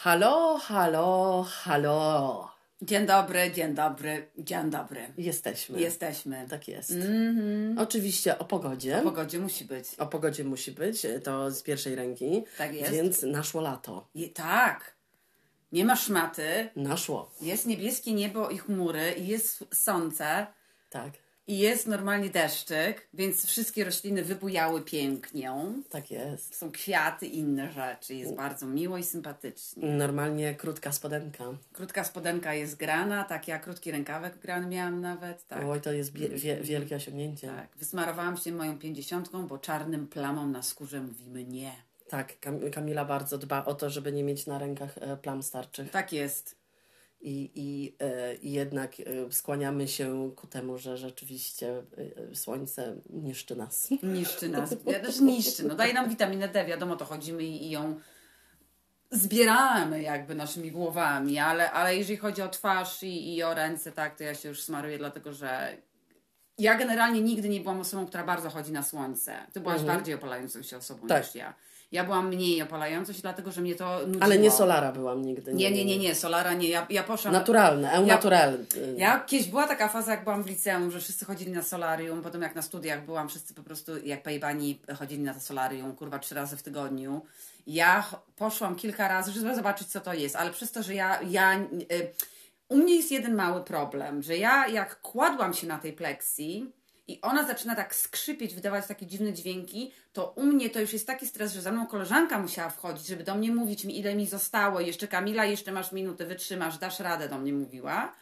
Halo, halo, halo. Dzień dobry, dzień dobry, dzień dobry. Jesteśmy. Jesteśmy. Tak jest. Oczywiście o pogodzie. O pogodzie musi być. O pogodzie musi być, to z pierwszej ręki. Tak jest. Więc naszło lato. I, tak. Nie ma szmaty. Naszło. Jest niebieskie niebo i chmury, i jest słońce, Tak. I jest normalnie deszczyk, więc wszystkie rośliny wybujały pięknie. Tak jest. Są kwiaty i inne rzeczy. Jest bardzo miło i sympatycznie. Normalnie krótka spodenka. Krótka spodenka jest grana, tak ja krótki rękawek grany miałam nawet. Tak. Oj, to jest wie- wielkie osiągnięcie. tak. Wysmarowałam się moją pięćdziesiątką, bo czarnym plamom na skórze mówimy nie. Tak, Kam- Kamila bardzo dba o to, żeby nie mieć na rękach e, plam starczych. Tak jest. I, i, e, i jednak e, skłaniamy się ku temu, że rzeczywiście e, słońce niszczy nas. Niszczy nas. Ja też niszczy. No daje nam witaminę D, wiadomo, to chodzimy i, ją zbieramy jakby naszymi głowami, ale, ale jeżeli chodzi o twarz i, i o ręce, tak, to ja się już smaruję, dlatego że ja generalnie nigdy nie byłam osobą, która bardzo chodzi na słońce. Ty byłaś bardziej opalającą się osobą Mhm. Tak. niż ja. Ja byłam mniej opalającą się, dlatego że mnie to nudziło. Ale nie Solara byłam nigdy. Nie, nie, nie, nie, Solara nie. Ja, ja poszłam... Naturalne, eu Ja- naturel. Ja kiedyś była taka faza, jak byłam w liceum, że wszyscy chodzili na solarium, potem jak na studiach byłam, wszyscy po prostu jak pojebani chodzili na to solarium, kurwa trzy razy w tygodniu. Ja poszłam kilka razy, żeby zobaczyć co to jest, ale przez to, że ja, ja y, u mnie jest jeden mały problem, że ja jak kładłam się na tej pleksji i ona zaczyna tak skrzypieć, wydawać takie dziwne dźwięki, to u mnie to już jest taki stres, że za mną koleżanka musiała wchodzić, żeby do mnie mówić mi, ile mi zostało. Jeszcze Kamila, jeszcze masz minutę, wytrzymasz, dasz radę, do mnie mówiła.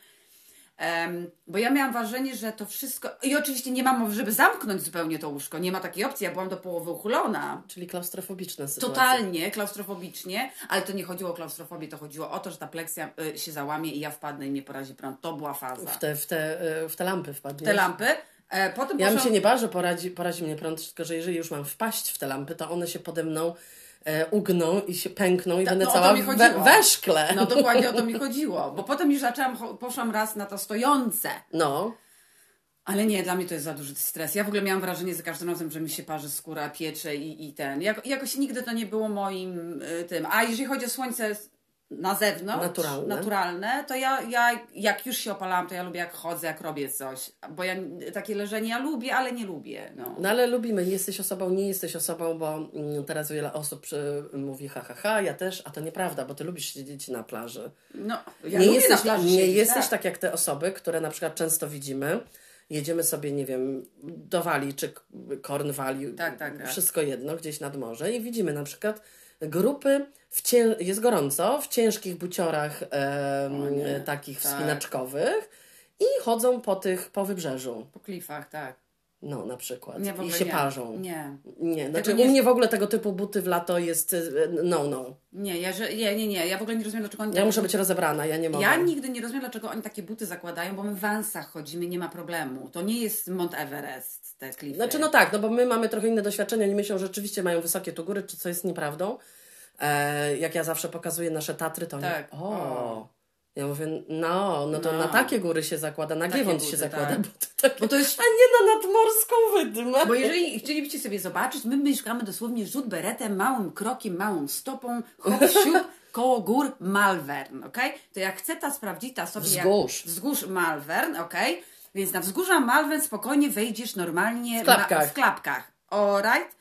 Em, bo ja miałam wrażenie, że to wszystko. I oczywiście nie mam żeby zamknąć zupełnie to łóżko. Nie ma takiej opcji. Ja byłam do połowy uchylona. Czyli klaustrofobiczne sytuacje. Totalnie, klaustrofobicznie, ale to nie chodziło o klaustrofobię, to chodziło o to, że ta pleksja y, się załamie i ja wpadnę i mnie porazi prąd. To była faza. W te, w te, e, w te lampy wpadnie. Te lampy. E, potem Ja bym poszłam- się nie bała, że poradzi, porazi mnie prąd, tylko że jeżeli już mam wpaść w te lampy, to one się pode mną e, ugną i się pękną i będę no cała mi we, we szkle. No dokładnie o to mi chodziło. Bo potem już zaczęłam, poszłam raz na to stojące. No. Ale nie, dla mnie to jest za duży stres. Ja w ogóle miałam wrażenie za każdym razem, że mi się parzy skóra, piecze i, i ten. Jak, jakoś nigdy to nie było moim y, tym. A jeżeli chodzi o słońce na zewnątrz, Naturalne. naturalne, to ja, ja jak już się opalałam, to ja lubię jak chodzę, jak robię coś. Bo ja takie leżenie ja lubię, ale nie lubię. No. No ale lubimy, jesteś osobą, nie jesteś osobą, bo mm, teraz wiele osób przy, mówi ha, ha, ha, ja też, a to nieprawda, bo ty lubisz siedzieć na plaży. No, ja nie lubię jesteś, na plaży nie siedzieć, jesteś tak. tak jak te osoby, które na przykład często widzimy, jedziemy sobie, nie wiem, do Walii czy K- Cornwalli, Tak, tak, tak. wszystko jedno, gdzieś nad morze i widzimy na przykład grupy, cię, jest gorąco, w ciężkich buciorach nie, takich tak. wspinaczkowych i chodzą po tych, po wybrzeżu. Po klifach, tak. No, na przykład. Nie, I się nie. parzą. Nie. Nie, znaczy u mnie w ogóle tego typu buty w lato jest e, no, no. Nie, ja, że, nie, nie, nie. Ja w ogóle nie rozumiem, dlaczego oni Ja muszę być rozebrana, ja nie mogę. Ja nigdy nie rozumiem, dlaczego oni takie buty zakładają, bo my w Vansach chodzimy, nie ma problemu. To nie jest Mount Everest, te klify. Znaczy no tak, no bo my mamy trochę inne doświadczenia, oni myślą, że rzeczywiście mają wysokie tu góry, czy co jest nieprawdą. E, jak ja zawsze pokazuję nasze Tatry, to Tak. o. O. Ja mówię, no, no to No. na takie góry się zakłada, na Takie Giewont się zakłada, tak. bo to Bo to jest- a nie na nadmorską wydmę. Bo jeżeli chcielibyście sobie zobaczyć, my mieszkamy dosłownie rzut beretem, małym krokiem, małą stopą, hop, siup, koło gór Malvern, okej? To jak chce ta sprawdzić, ta sobie... Wzgórz. Jak, wzgórz Malvern, okej? Więc na wzgórza Malvern spokojnie wejdziesz normalnie... W klapkach. Na, w klapkach, alright?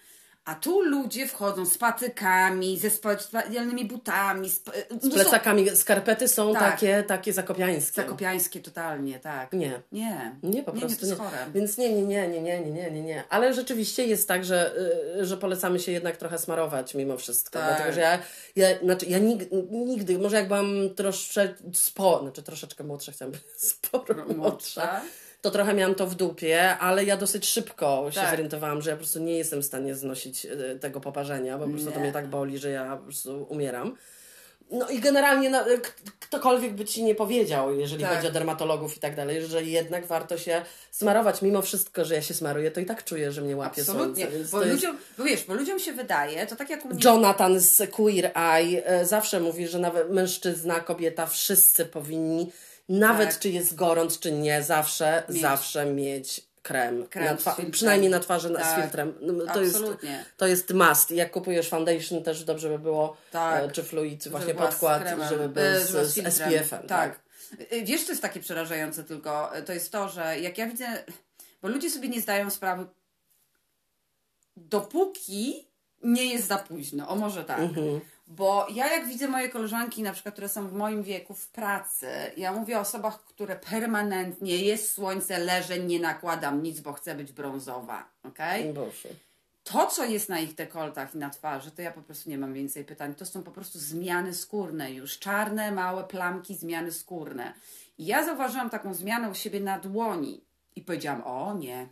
A tu ludzie wchodzą z patykami, ze specjalnymi butami. E, no z, z plecakami. Skarpety są tak. takie, takie zakopiańskie. Zakopiańskie totalnie, tak. Nie. Nie. Nie, po prostu nie. to jest nie. Więc nie, nie, nie, nie, nie, nie, nie, nie. Ale rzeczywiście jest tak, że, y, że polecamy się jednak trochę smarować mimo wszystko. Tak. Dlatego, że ja, ja, znaczy, ja nigdy, może jak byłam troszeczkę, spo, znaczy troszeczkę młodsza, chciałam być sporo młodsza. młodsza to trochę miałam to w dupie, ale ja dosyć szybko się Tak. zorientowałam, że ja po prostu nie jestem w stanie znosić y, tego poparzenia, bo po prostu to Nie. mnie tak boli, że ja po prostu umieram. No i generalnie no, ktokolwiek by ci nie powiedział, jeżeli Tak. chodzi o dermatologów i tak dalej, że jednak warto się smarować. Mimo wszystko, że ja się smaruję, to i tak czuję, że mnie łapie Absolutnie. słońce. Bo to jest... ludziom, bo wiesz, bo ludziom się wydaje, to tak jak u mnie... Jonathan z Queer Eye e, zawsze mówi, że nawet mężczyzna, kobieta, wszyscy powinni, nawet Tak. czy jest gorąc, czy nie, zawsze, Mieć. zawsze mieć krem. Krem na z twa- przynajmniej na twarzy na, z Tak. filtrem. No, To jest, Absolutnie. to jest must. Jak kupujesz foundation, też dobrze by było, Tak. e, czy fluid, właśnie była z podkład, żeby był e, z, żeby z filtrem. SPF-em. Tak. Y, Wiesz, co jest takie przerażające tylko? To jest to, że jak ja widzę, bo ludzie sobie nie zdają sprawy, dopóki nie jest za późno. O może tak. Mhm. Bo ja jak widzę moje koleżanki, na przykład, które są w moim wieku w pracy, ja mówię o osobach, które permanentnie jest słońce, leżę, nie nakładam nic, bo chcę być brązowa. Boże. to, co jest na ich dekoltach i na twarzy, to ja po prostu nie mam więcej pytań. To są po prostu zmiany skórne już. Czarne, małe plamki, zmiany skórne. I ja zauważyłam taką zmianę u siebie na dłoni. I powiedziałam, o nie.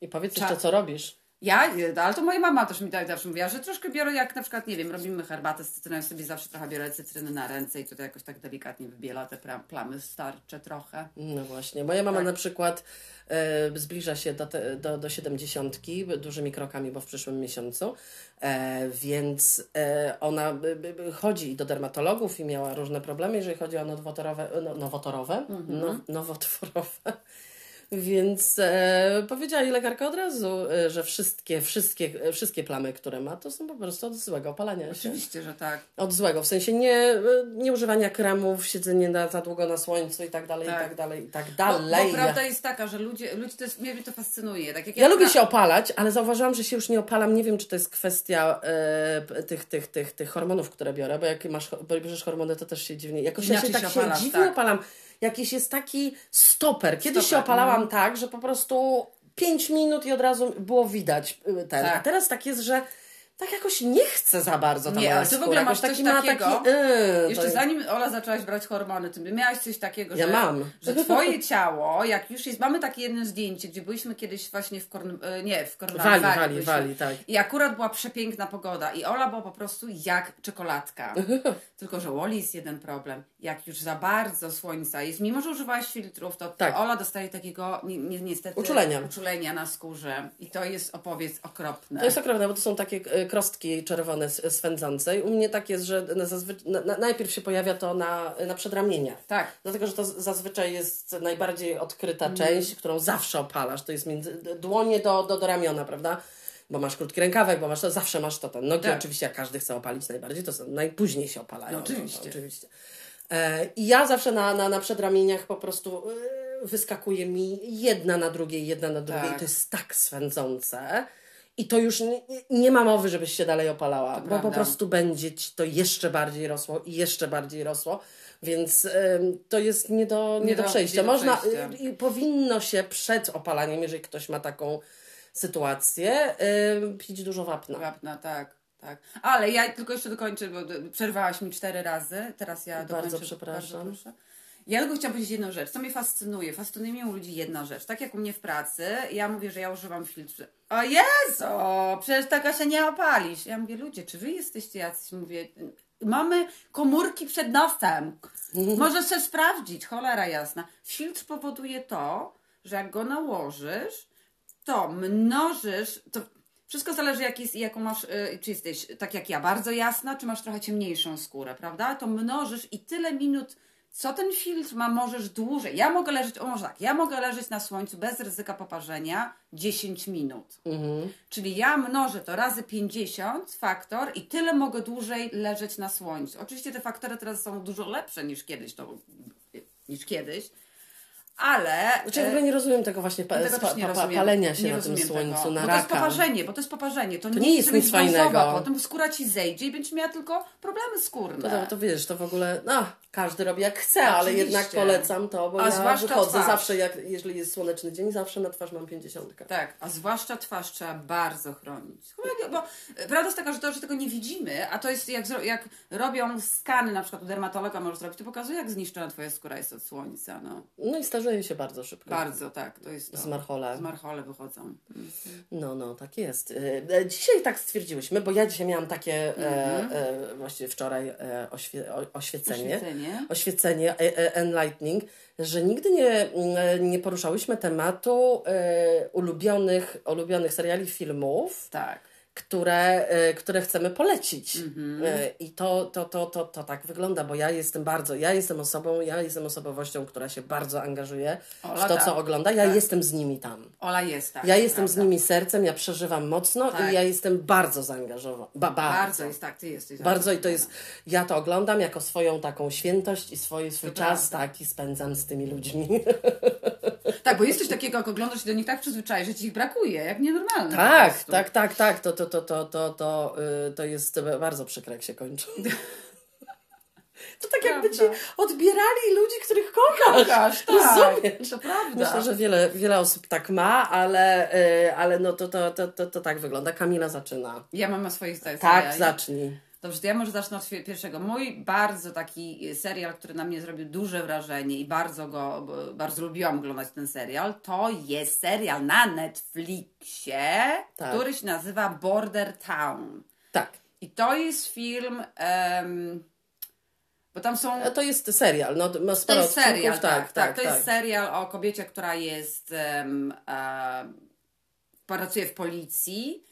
I powiedz Cza- jeszcze, co robisz. Ja, nie, ale to moja mama też mi tak zawsze mówiła, że troszkę biorę, jak na przykład, nie wiem, robimy herbatę z cytryną, sobie zawsze trochę biorę cytryny na ręce i tutaj jakoś tak delikatnie wybiela te plamy, starcze trochę. No właśnie. Moja mama Tak. na przykład e, zbliża się do, te, do, do 70 dużymi krokami, bo w przyszłym miesiącu, e, więc e, ona b, b, b, chodzi do dermatologów i miała różne problemy, jeżeli chodzi o nowotorowe, no, nowotorowe, Mhm. no, nowotworowe. Więc e, powiedziała jej lekarka od razu, e, że wszystkie, wszystkie, e, wszystkie plamy, które ma, to są po prostu od złego opalania się. Oczywiście, że tak. Od złego, w sensie nie, nie używania kremów, siedzenie na, za długo na słońcu i tak dalej, Tak. i tak dalej, i tak Bo, dalej. bo prawda jest taka, że ludzie, ludzi to jest, mnie to fascynuje. Tak jak ja lubię pra- się opalać, ale zauważyłam, że się już nie opalam. Nie wiem, czy to jest kwestia e, tych, tych, tych, tych hormonów, które biorę, bo jak masz, bo bierzesz hormony, to też się dziwnie. Jakoś ja się tak się się opalasz, dziwnie tak. opalam. Jakiś jest taki stoper. Kiedyś się Stoper, opalałam no. tak, że po prostu 5 minut i od razu było widać y, ten. Tak. A teraz tak jest, że tak jakoś nie chcę za bardzo ta Nie, ale ty w ogóle masz coś takiego, taki, yy, Jeszcze to- zanim Ola zaczęłaś brać hormony, ty miałaś coś takiego, Ja że, mam. że twoje ciało, jak już jest, mamy takie jedno zdjęcie, gdzie byliśmy kiedyś właśnie w Korn, e, nie, w Kornwali, Wali, wali, wali, tak. I akurat była przepiękna pogoda i Ola była po prostu jak czekoladka. Tylko, że u Oli jest jeden problem. Jak już za bardzo słońca jest, mimo że używałaś filtrów, to Tak. Ola dostaje takiego ni, ni, niestety Uczulenia. uczulenia na skórze. I to jest opowiedz okropne. To jest okropne, bo to są takie e, krostki czerwone s- swędzące. I u mnie tak jest, że na, najpierw się pojawia to na, na przedramieniach. Tak. Dlatego, że to zazwyczaj jest najbardziej odkryta Mm. część, którą zawsze opalasz. To jest między dłonie do, do, do ramiona, prawda? Bo masz krótki rękawek, bo masz to, zawsze masz to. Ten. Nogi Tak. oczywiście, jak każdy chce opalić najbardziej, to są, najpóźniej się opalają. No, oczywiście. To, oczywiście. E, I ja zawsze na, na, na przedramieniach po prostu e, wyskakuje mi jedna na drugiej, jedna na drugiej. Tak. To jest tak swędzące. I to już nie, nie- ma mowy, żebyś się dalej opalała, To bo prawda. po prostu będzie ci to jeszcze bardziej rosło i jeszcze bardziej rosło. Więc to jest nie do, nie Nie do do- przejścia. nie do Można przejścia. y, i powinno się przed opalaniem, jeżeli ktoś ma taką sytuację, ym, pić dużo wapna. Wapna, tak, tak. Ale ja tylko jeszcze dokończę, bo przerwałaś mi cztery razy. Teraz ja Bardzo dokończę. przepraszam. Bardzo. Ja tylko chciałam powiedzieć jedną rzecz. Co mnie fascynuje? Fascynuje mnie u ludzi jedna rzecz. Tak jak u mnie w pracy, ja mówię, że ja używam filtru. O Jezu, przecież taka się nie opalisz. Ja mówię, ludzie, czy wy jesteście jacyś? Mówię, mamy komórki przed nosem. Możesz sobie sprawdzić, cholera jasna. Filtr powoduje to, że jak go nałożysz, to mnożysz, to wszystko zależy jak jest, jaką masz, y, czy jesteś tak jak ja, bardzo jasna, czy masz trochę ciemniejszą skórę, prawda? To mnożysz i tyle minut, co ten filtr ma, możesz dłużej. Ja mogę leżeć, o może tak, ja mogę leżeć na słońcu bez ryzyka poparzenia 10 minut. Mhm. Czyli ja mnożę to razy 50 faktor i tyle mogę dłużej leżeć na słońcu. Oczywiście te faktory teraz są dużo lepsze niż kiedyś, to, niż kiedyś, ale... Znaczy, ja w e, ogóle nie rozumiem tego właśnie pa, tego pa, pa, pa, palenia się Nie na tym słońcu, tego. na Bo to jest poparzenie, bo to jest poparzenie. To nie, nie jest nic fajnego. Potem skóra ci zejdzie i będziesz miała tylko problemy skórne. To, to, to wiesz, to w ogóle, no, każdy robi jak chce, ale Oczywiście. jednak polecam to, bo A ja zwłaszcza wychodzę twarz. zawsze, jak, jeżeli jest słoneczny dzień, zawsze na twarz mam pięćdziesiątkę. Tak, a zwłaszcza twarz trzeba bardzo chronić. Bo e, prawda jest taka, że to, że tego nie widzimy, a to jest jak, jak robią skany, na przykład u dermatologa możesz zrobić, to pokazuje, jak zniszczona twoja skóra jest od słońca. No. No i starzeje się bardzo szybko. Bardzo, tak, to jest to. Z marchole. Z marchole wychodzą. No, no, tak jest. E, e, Dzisiaj tak stwierdziłyśmy, bo ja dzisiaj miałam takie, e, e, właściwie wczoraj e, oświe, o, oświecenie. Oświecenie. Oświecenie, e, e, enlightening, że nigdy nie, nie poruszałyśmy tematu e, ulubionych, ulubionych seriali, filmów, Tak. Które, e, które chcemy polecić. Mhm. E, I to, to, to, to, to tak wygląda, bo ja jestem bardzo, ja jestem osobą, ja jestem osobowością, która się bardzo angażuje Ola, w to, tak. co ogląda. Ja Tak. jestem z nimi tam. Ola jest tak. Ja jestem prawda. z nimi sercem, ja przeżywam mocno Tak. i ja jestem bardzo zaangażowana. Ba, bardzo. Bardzo jest tak, ty jesteś. Bardzo i to jest, ja to oglądam jako swoją taką świętość i swój, swój To czas prawda. taki spędzam z tymi ludźmi. Tak, bo jest coś takiego, jak oglądasz się do nich tak przyzwyczaisz, że ci ich brakuje, jak nienormalne. tak, tak, tak, tak, to, to, to, to, to, to, y, to jest bardzo przykre, jak się kończy. To tak jakby ci Prawda. odbierali ludzi, których kochasz. Kochasz, tak. Rozumiesz? To prawda. Myślę, że wiele, wiele osób tak ma, ale, y, ale no to, to, to, to, to tak wygląda. Kamila zaczyna. Ja mam na swoich zdaniach. Tak, zacznij. Dobrze, to ja może zacznę od pierwszego. Mój bardzo taki serial, który na mnie zrobił duże wrażenie i bardzo go, bardzo lubiłam oglądać ten serial, to jest serial na Netflixie, Tak. który się nazywa Border Town. Tak. I to jest film, em, bo tam są... A To jest serial, no ma To sporo jest serial, tak, tak, To tak. jest serial o kobiecie, która jest, um, e, pracuje w policji e,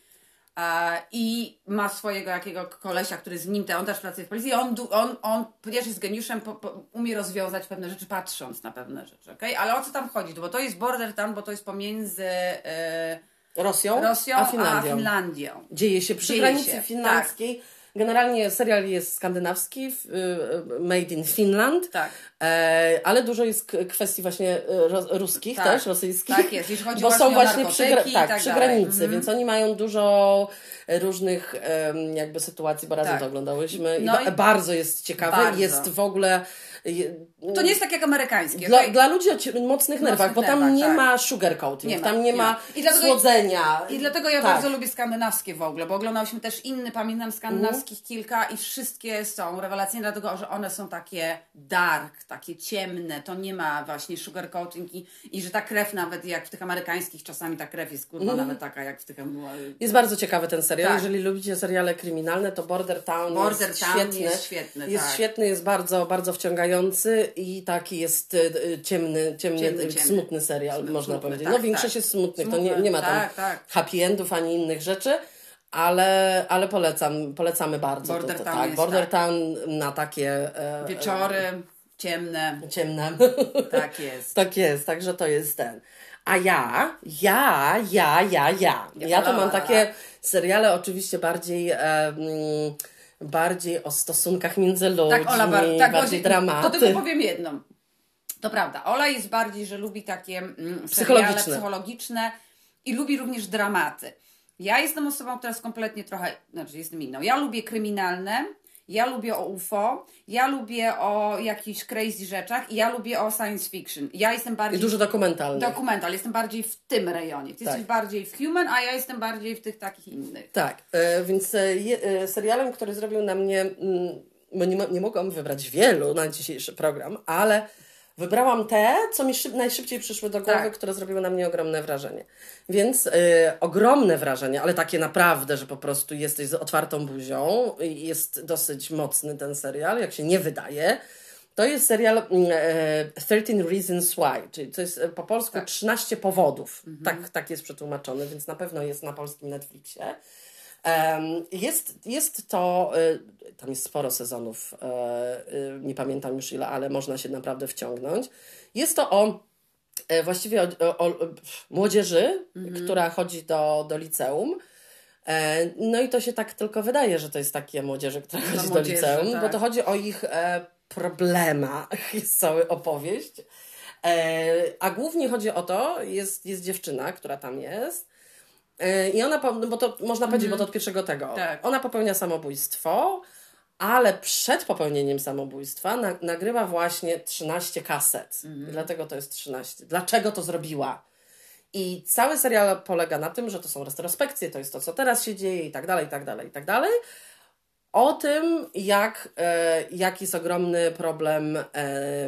i ma swojego jakiego kolesia, który z nim, te, on też pracuje w policji on, on, on ponieważ jest geniuszem, po, po, umie rozwiązać pewne rzeczy patrząc na pewne rzeczy, okej? Ale o co tam chodzi? Bo to jest border town, bo to jest pomiędzy e, Rosją, Rosją a Finlandią. A Finlandią. Dzieje się przy Dzieje granicy się, finlandzkiej. Generalnie serial jest skandynawski, w- y, made in Finland, Tak. e, ale dużo jest kwestii właśnie y, ro, ruskich Tak. też, rosyjskich. Tak jest, jeśli chodzi bo są właśnie przy, tak, tak przy granicy, Mhm. więc oni mają dużo różnych jakby sytuacji, bo razem Tak. to oglądałyśmy No i, i- ba- bardzo jest ciekawe, Bardzo. jest w ogóle To nie jest tak jak amerykańskie, dla, okej? dla ludzi o mocnych nerwach, bo tam nerwach, nie tak. ma sugarcoating, Nie ma, tam nie nie ma. I dlatego- słodzenia. I dlatego ja Tak. bardzo lubię skandynawskie w ogóle, bo oglądałyśmy też inne, pamiętam skandynawskich kilka i wszystkie są rewelacyjne, dlatego że one są takie dark, takie ciemne, to nie ma właśnie sugarcoating i, i że ta krew nawet jak w tych amerykańskich czasami ta krew jest kurwa nawet taka jak w tych Jest bardzo ciekawy ten serial. Tak. Jeżeli lubicie seriale kryminalne, to Border Town Border jest Town świetny. jest świetny, Jest tak. świetny, jest bardzo, bardzo wciągający i taki jest y, y, ciemny, ciemny, Ciemny, y, ciemny. smutny serial, Smutny, można powiedzieć. tak, no większość tak. jest smutnych, to nie, Smutny, nie ma tam tak, tak. happy endów ani innych rzeczy. Ale, ale polecam, polecamy bardzo. Border to, to, Town tak, Border tak. Town na takie e, Wieczory ciemne, e, ciemne. tak jest. Tak jest, także to jest ten. A ja, ja, ja, ja, ja. Ja to mam takie seriale oczywiście bardziej, em, bardziej o stosunkach między ludźmi, Tak, Ola, bar- tak, bardziej dramaty. To tylko powiem jedno. To prawda. Ola jest bardziej, że lubi takie mm, Psychologiczne. psychologiczne i lubi również dramaty. Ja jestem osobą, która jest kompletnie trochę, znaczy jestem inną. Ja lubię kryminalne, ja lubię o UFO, ja lubię o jakichś crazy rzeczach i ja lubię o science fiction. Ja jestem I bardziej dużo dokumentalnych. dokumental, jestem bardziej w tym rejonie. Ty Tak. jesteś bardziej w human, a ja jestem bardziej w tych takich innych. Tak, e, więc e, e, serialem, który zrobił na mnie, mm, bo nie, nie mogłam wybrać wielu na dzisiejszy program, ale wybrałam te, co mi szyb, najszybciej przyszły do głowy, Tak. które zrobiły na mnie ogromne wrażenie. Więc e, ogromne wrażenie, ale takie naprawdę, że po prostu jesteś z otwartą buzią i jest dosyć mocny ten serial, jak się nie wydaje. To jest serial mm, e, 13 Reasons Why, czyli to jest e, po polsku Tak. 13 powodów. Tak, tak jest przetłumaczony, więc na pewno jest na polskim Netflixie. Jest, jest to, y, tam jest sporo sezonów, e, y, nie pamiętam już ile, ale można się naprawdę wciągnąć. Jest to o e, właściwie o, o, o młodzieży, która chodzi do, do liceum. E, No i to się tak tylko wydaje, że to jest takie młodzieży, która chodzi do młodzieży, liceum, bo tak. to chodzi o ich problemach, jest cała opowieść. A głównie chodzi o to, jest, jest dziewczyna, która tam jest. E, I ona, no bo to można powiedzieć, bo to od pierwszego tego. Tak. Ona popełnia samobójstwo, ale przed popełnieniem samobójstwa na, nagrywa właśnie 13 kaset. I dlatego to jest 13. Dlaczego to zrobiła? I cały serial polega na tym, że to są retrospekcje, to jest to, co teraz się dzieje i tak dalej, i tak dalej, i tak dalej. O tym, jak, e, jaki jest ogromny problem e,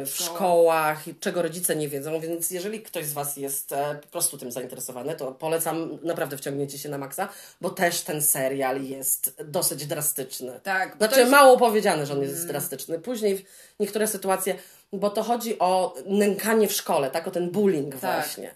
w Szkoła. szkołach i czego rodzice nie wiedzą, więc jeżeli ktoś z Was jest e, po prostu tym zainteresowany, to polecam, naprawdę wciągnięcie się na maksa, bo też ten serial jest dosyć drastyczny. Tak, Znaczy jest- mało powiedziane, że on jest drastyczny. Później w niektóre sytuacje, bo to chodzi o nękanie w szkole, tak? O ten bullying Tak. właśnie.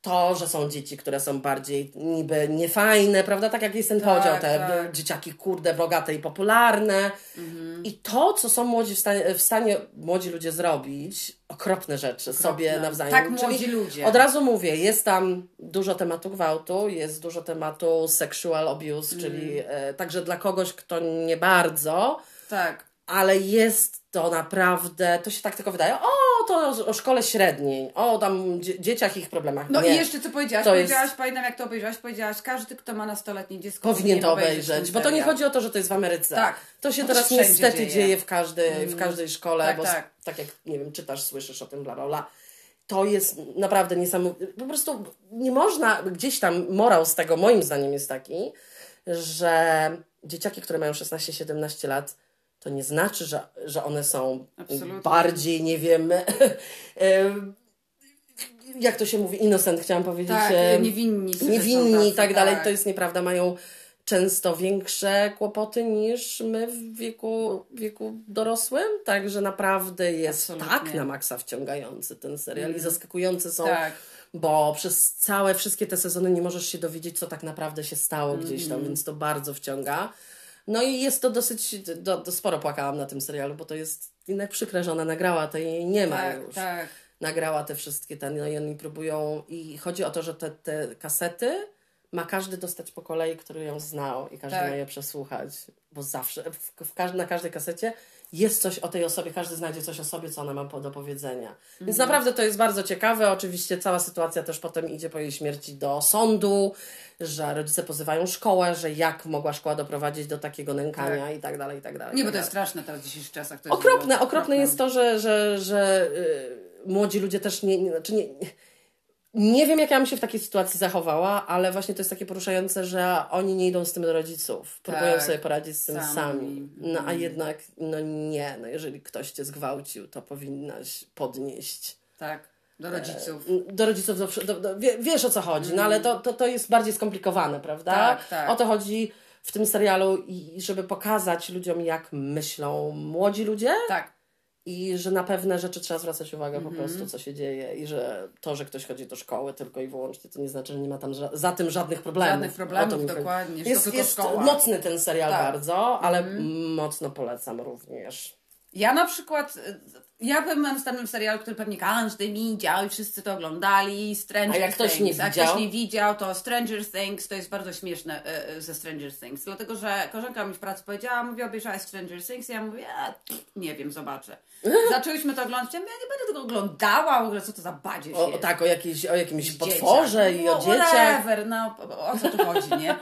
To, że są dzieci, które są bardziej niby niefajne, prawda? Tak jak jest ten Tak, podział, te tak. dzieciaki kurde, bogate i popularne. Mhm. I to, co są młodzi w stanie, w stanie młodzi ludzie zrobić, okropne rzeczy sobie nawzajem. Tak, Czyli młodzi ludzie. Od razu mówię, jest tam dużo tematu gwałtu, jest dużo tematu sexual abuse, Mm. czyli e, także dla kogoś, kto nie bardzo, Tak. ale jest to naprawdę, to się tak tylko wydaje, o, to o, o szkole średniej, o tam dzie- dzieciach i ich problemach. No nie. i jeszcze co powiedziałaś? To jest- powiedziałaś, pamiętam jak to obejrzałaś, powiedziałaś, każdy, kto ma nastoletnie dziecko Powinien to obejrzeć bo to nie chodzi o to, że to jest w Ameryce. Tak. To się To teraz niestety dzieje. dzieje, w, każdej, w każdej szkole, Tak, bo tak. tak jak, nie wiem, czytasz, słyszysz o tym, bla, bla, bla. To jest naprawdę niesamowite. Po prostu nie można, gdzieś tam morał z tego moim zdaniem jest taki, że dzieciaki, które mają 16-17 lat, to nie znaczy, że, że one są Absolutnie. bardziej, nie wiem, em, jak to się mówi, innocent, chciałam powiedzieć. Tak, niewinni. niewinni i tak dalej, to jest nieprawda, mają często większe kłopoty niż my w wieku, wieku dorosłym, także naprawdę jest Absolutnie. Tak na maksa wciągający ten serial i zaskakujące są, Tak. bo przez całe, wszystkie te sezony nie możesz się dowiedzieć, co tak naprawdę się stało gdzieś Mhm. tam, więc to bardzo wciąga. No i jest to dosyć, do, do, sporo płakałam na tym serialu, bo to jest jednak przykre, że ona nagrała, to jej nie ma Tak, już tak. nagrała te wszystkie ten, no i oni próbują i chodzi o to, że te, te kasety ma każdy dostać po kolei, który ją znał i każdy Tak. ma je przesłuchać, bo zawsze, w, w na każdej kasecie jest coś o tej osobie, każdy znajdzie coś o sobie, co ona ma do powiedzenia. Więc Mhm. naprawdę to jest bardzo ciekawe. Oczywiście cała sytuacja też potem idzie po jej śmierci do sądu, że rodzice pozywają szkołę, że jak mogła szkoła doprowadzić do takiego nękania i tak dalej, i tak dalej. Nie, i bo tak to jest straszne teraz w dzisiejszych czasach. Okropne, okropne jest to, że, że, że y, młodzi ludzie też nie, nie, znaczy nie, nie wiem, jak ja bym się w takiej sytuacji zachowała, ale właśnie to jest takie poruszające, że oni nie idą z tym do rodziców. Próbują Tak, sobie poradzić z tym sami. sami. No a jednak, no nie, no jeżeli ktoś cię zgwałcił, to powinnaś podnieść. Tak, do rodziców. Do rodziców, do, do, do, wie, wiesz o co chodzi, no ale to, to, to jest bardziej skomplikowane, prawda? Tak, tak. O to chodzi w tym serialu i żeby pokazać ludziom, jak myślą młodzi ludzie, Tak. I że na pewne rzeczy trzeba zwracać uwagę Mhm. po prostu, co się dzieje i że to, że ktoś chodzi do szkoły tylko i wyłącznie, to nie znaczy, że nie ma tam za tym żadnych problemów. Żadnych problemów, dokładnie, że to Jest, jest szkoła. mocny ten serial Tak. bardzo, ale mocno polecam również. Ja na przykład, ja byłem na następnym serialu, który pewnie każdy widział i wszyscy to oglądali, Stranger A jak ktoś Things. nie A widział? ktoś nie widział, to Stranger Things to jest bardzo śmieszne y, y, ze Stranger Things, dlatego że koleżanka mi w pracy powiedziała, mówi, obejrzałaś Stranger Things, ja mówię, a, nie wiem, zobaczę. Zaczęłyśmy to oglądać, ja mówię, ja nie będę tego oglądała, w ogóle co to za badziew O, jest. tak, o, jakiejś, o jakimś potworze i o No, dzieciach. Whatever, no o o co tu chodzi, nie?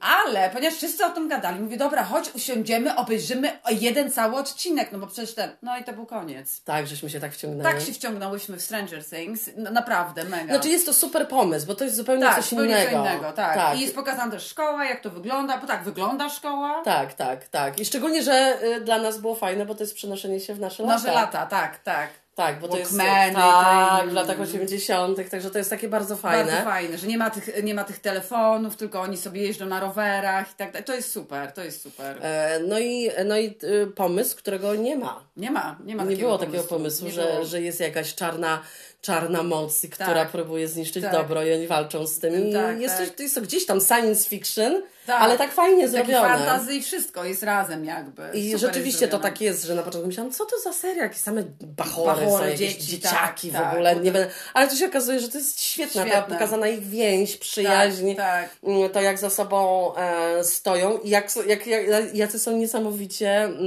Ale ponieważ wszyscy o tym gadali, mówię, dobra, chodź, usiądziemy, obejrzymy jeden cały odcinek, no bo przecież ten, no i to był koniec. Tak, żeśmy się tak wciągnęli. Tak się wciągnęłyśmy w Stranger Things, no, naprawdę, mega. Znaczy jest to super pomysł, bo to jest zupełnie tak, coś zupełnie innego. co innego, tak. tak. I jest pokazana też szkoła, jak to wygląda, bo tak, wygląda szkoła. Tak, tak, tak. I szczególnie, że y, dla nas było fajne, bo to jest przenoszenie się w nasze lata. Nasze lata, tak, tak. Tak, bo to jest tak, w latach 80., także to jest takie bardzo fajne. Bardzo fajne, że nie ma, tych, nie ma tych telefonów, tylko oni sobie jeżdżą na rowerach i tak dalej. To jest super, to jest super. E, No i, no i y, pomysł, którego nie ma. Nie ma, nie ma Nie było takiego pomysłu, Nie że, że jest jakaś czarna, czarna moc, która Tak. próbuje zniszczyć Tak. dobro i oni walczą z tym. Tak, jest, tak. To jest to gdzieś tam science fiction, Tak. ale tak fajnie zrobione. fantazy i wszystko jest razem jakby. I Super rzeczywiście to tak jest, że na początku myślałam, co to za seria, jakie same bachory, Bachory, są, jakieś dzieci, dzieciaki tak, w tak. ogóle. Nie będę... Ale to się okazuje, że to jest świetna, ta Świetne. pokazana ich więź, przyjaźń, Tak, mm, to jak za sobą e, stoją i jak, jak, jak, jacy są niesamowicie mm,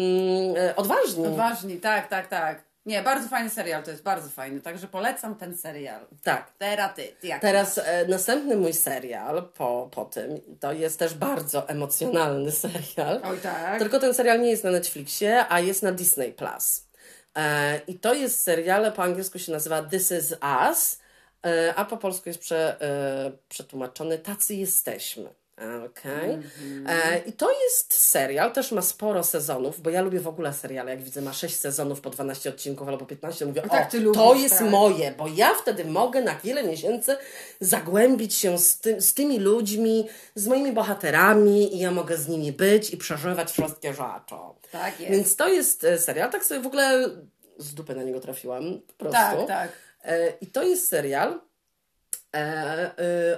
e, odważni. Odważni, tak, tak, tak. Nie, bardzo fajny serial, to jest bardzo fajny, także polecam ten serial. Tak. Teraz ty, ty jak Teraz e, następny mój serial po, po tym, to jest też bardzo emocjonalny serial. Oj tak. Tylko ten serial nie jest na Netflixie, a jest na Disney Plus. E, I to jest serial, po angielsku się nazywa This Is Us, e, a po polsku jest prze, e, przetłumaczony Tacy Jesteśmy. Okej. E, I to jest serial, też ma sporo sezonów, bo ja lubię w ogóle seriale. Jak widzę, ma 6 sezonów po 12 odcinków albo 15, mówię, tak o, to lubisz, jest tak. moje, bo ja wtedy mogę na wiele miesięcy zagłębić się z, ty, z tymi ludźmi, z moimi bohaterami i ja mogę z nimi być i przeżywać wszystkie rzeczy. Tak jest. Więc to jest e, serial, tak sobie w ogóle z dupy na niego trafiłam, po prostu. Tak, tak. E, I to jest serial,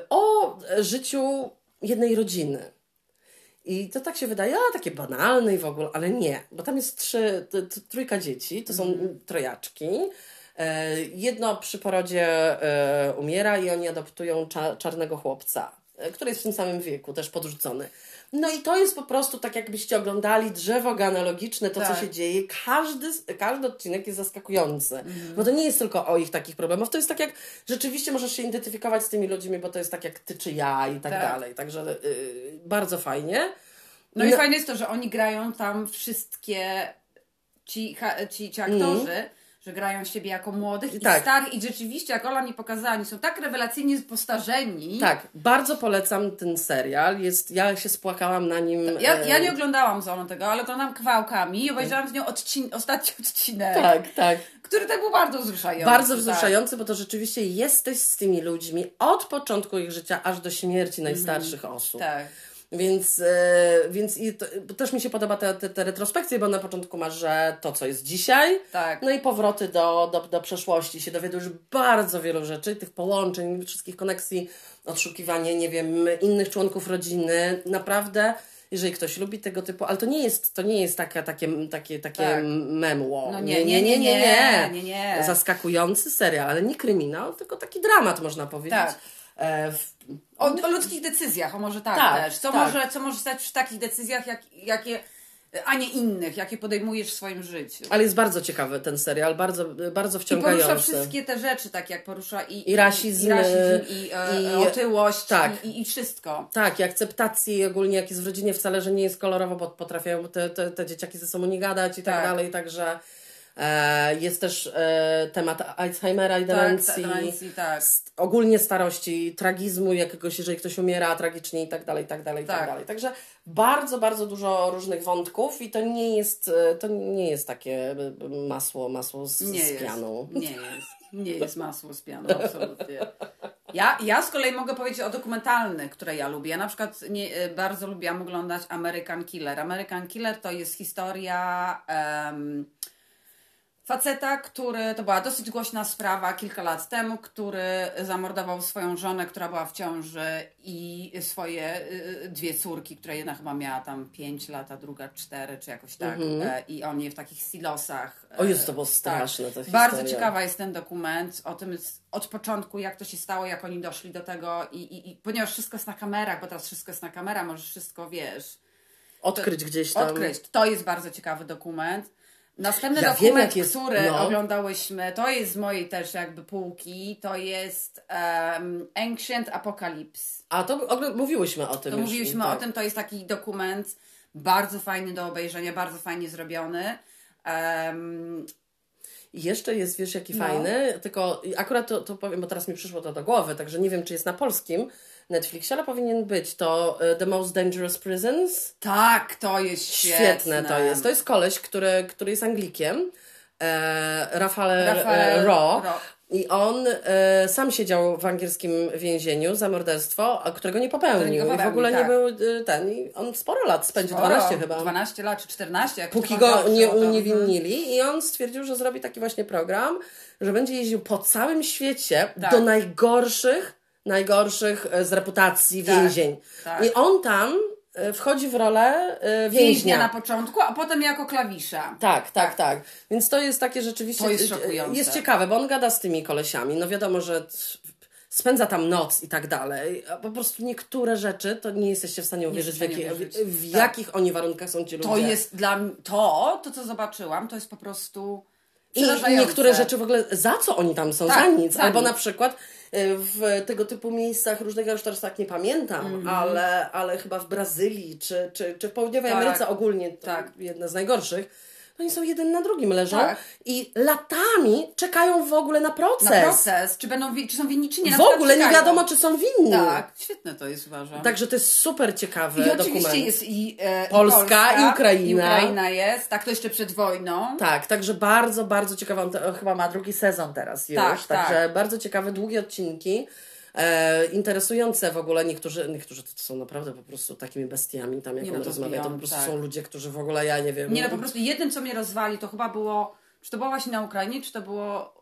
o życiu jednej rodziny. I to tak się wydaje, a takie banalne i w ogóle, ale nie, bo tam jest trzy, trójka dzieci, to są mm. trojaczki. E, jedno przy porodzie e, umiera i oni adoptują cza, czarnego chłopca, który jest w tym samym wieku, też podrzucony. No i to jest po prostu tak, jakbyście oglądali drzewo genealogiczne, to tak. co się dzieje. Każdy, każdy odcinek jest zaskakujący. Mhm. Bo to nie jest tylko o ich takich problemach. To jest tak jak rzeczywiście możesz się identyfikować z tymi ludźmi, bo to jest tak jak ty czy ja i tak, tak. dalej. Także yy, bardzo fajnie. No, no, i fajne jest to, że oni grają tam wszystkie ci, ci, ci aktorzy. Mm że grają siebie jako młodych i tak. starych i rzeczywiście, jak Ola mi pokazała, oni są tak rewelacyjnie postarzeni. Tak, bardzo polecam ten serial. Jest, ja się spłakałam na nim. Ja, ja nie oglądałam z Olą tego, ale oglądam kawałkami i obejrzałam z nią odcin ostatni odcinek. Tak, tak. Który tak był bardzo wzruszający. Bardzo tak. wzruszający, tak. bo to rzeczywiście jesteś z tymi ludźmi od początku ich życia aż do śmierci najstarszych mm, osób. Tak. Więc, e, więc i to, też mi się podoba te, te, te retrospekcje, bo na początku masz, że to, co jest dzisiaj, tak. no i powroty do, do, do przeszłości. Się dowiadujesz bardzo wielu rzeczy, tych połączeń, wszystkich koneksji, odszukiwanie, nie wiem, innych członków rodziny. Naprawdę jeżeli ktoś lubi tego typu, ale to nie jest, to nie jest taka, takie, takie, takie tak. memło. No nie, nie, nie, nie, nie, nie, nie. Zaskakujący serial, ale nie kryminał, tylko taki dramat można powiedzieć. Tak. E, w, o, o, ludzkich decyzjach, o może tak, tak też. Co, tak. Może, co może stać przy takich decyzjach, jak, jakie a nie innych, jakie podejmujesz w swoim życiu. Ale jest bardzo ciekawy ten serial, bardzo, bardzo wciągający. I porusza wszystkie te rzeczy, tak jak porusza i, I rasizm, i, rasizm, i, e, i otyłość, tak. i, i, wszystko. Tak, i akceptacji i ogólnie jak jest w rodzinie wcale, że nie jest kolorowo, bo potrafią te, te, te dzieciaki ze sobą nie gadać i tak, tak dalej, także... E, jest też e, temat Alzheimera i tak, demencji, tak, demencji tak. ogólnie starości, tragizmu jakiegoś, jeżeli ktoś umiera tragicznie i tak dalej, i tak dalej, i tak. tak dalej. Także bardzo, bardzo dużo różnych wątków i to nie jest, e, to nie jest takie masło, masło z, nie z pianą. Jest. Nie jest. Nie jest masło z pianą, absolutnie. Ja, ja z kolei mogę powiedzieć o dokumentalnych, które ja lubię. Ja na przykład nie, bardzo lubiłam oglądać American Killer. American Killer to jest historia... Um, faceta, który, to była dosyć głośna sprawa kilka lat temu, który zamordował swoją żonę, która była w ciąży i swoje y, dwie córki, które jedna chyba miała tam 5 lat, a druga 4 czy jakoś tak. Mhm. E, I on je w takich silosach. O jest to było tak. straszne. Tak. Bardzo ciekawa jest ten dokument o tym od początku, jak to się stało, jak oni doszli do tego i, i, i ponieważ wszystko jest na kamerach, bo teraz wszystko jest na kamerach, możesz wszystko, wiesz... Odkryć gdzieś tam. Odkryć. To jest bardzo ciekawy dokument. Następny ja dokument, wiem, jest, który no. oglądałyśmy, to jest z mojej też jakby półki, to jest um, Ancient Apocalypse. A to mówiłyśmy o tym. To już, mówiłyśmy tak. o tym, to jest taki dokument bardzo fajny do obejrzenia, bardzo fajnie zrobiony. Um, i jeszcze jest, wiesz, jaki no. fajny, tylko akurat to, to powiem, bo teraz mi przyszło to do głowy, także nie wiem, czy jest na polskim, Netflixie, ale powinien być. To e, The Most Dangerous Prisons. Tak, to jest świetne. Świetne to jest. To jest koleś, który, który jest Anglikiem. E, Rafael, Rafael Ro. Ro. I on e, sam siedział w angielskim więzieniu za morderstwo, którego nie popełnił. Popełnił I w ogóle tak. nie był e, ten. I on sporo lat spędził, sporo, 12 chyba. 12 lat czy 14. Jak Póki go nie uniewinnili. I on stwierdził, że zrobi taki właśnie program, że będzie jeździł po całym świecie tak. do najgorszych najgorszych e, z reputacji tak, więzień. Tak. I on tam e, wchodzi w rolę e, więźnia. Więźnia na początku, a potem jako klawisza. Tak, tak, tak. Więc to jest takie rzeczywiście... To jest szokujące. Jest ciekawe, bo on gada z tymi kolesiami. No wiadomo, że spędza tam noc i tak dalej. A po prostu niektóre rzeczy to nie jesteście w stanie uwierzyć, w, jakie, w, w tak. jakich oni warunkach są ci ludzie. To jest dla mnie... To, to co zobaczyłam, to jest po prostu... I niektóre rzeczy w ogóle, za co oni tam są, tak, za nic. Za Albo nic. na przykład w tego typu miejscach ja już teraz tak nie pamiętam, mm -hmm. ale, ale chyba w Brazylii czy, czy, czy w Południowej tak. Ameryce ogólnie, tak. jedna z najgorszych, oni są jeden na drugim leżą tak. i latami czekają w ogóle na proces. Na proces, czy, będą, czy są winni, czy nie. W ogóle nie wiadomo, czy są winni. Tak, świetne to jest, uważam. Także to jest super ciekawy I dokument. oczywiście jest i, e, Polska, i, Polska, i Ukraina. I Ukraina jest, tak, to jeszcze przed wojną. Tak, także bardzo, bardzo ciekawy, chyba ma drugi sezon teraz już. Tak, także tak. bardzo ciekawe, długie odcinki. E, interesujące w ogóle. Niektórzy, niektórzy to są naprawdę po prostu takimi bestiami tam, jak nie, on no rozmawia. To po prostu tak. są ludzie, którzy w ogóle, ja nie wiem. Nie, no po prostu jednym, co mnie rozwali, to chyba było, czy to było właśnie na Ukrainie, czy to było,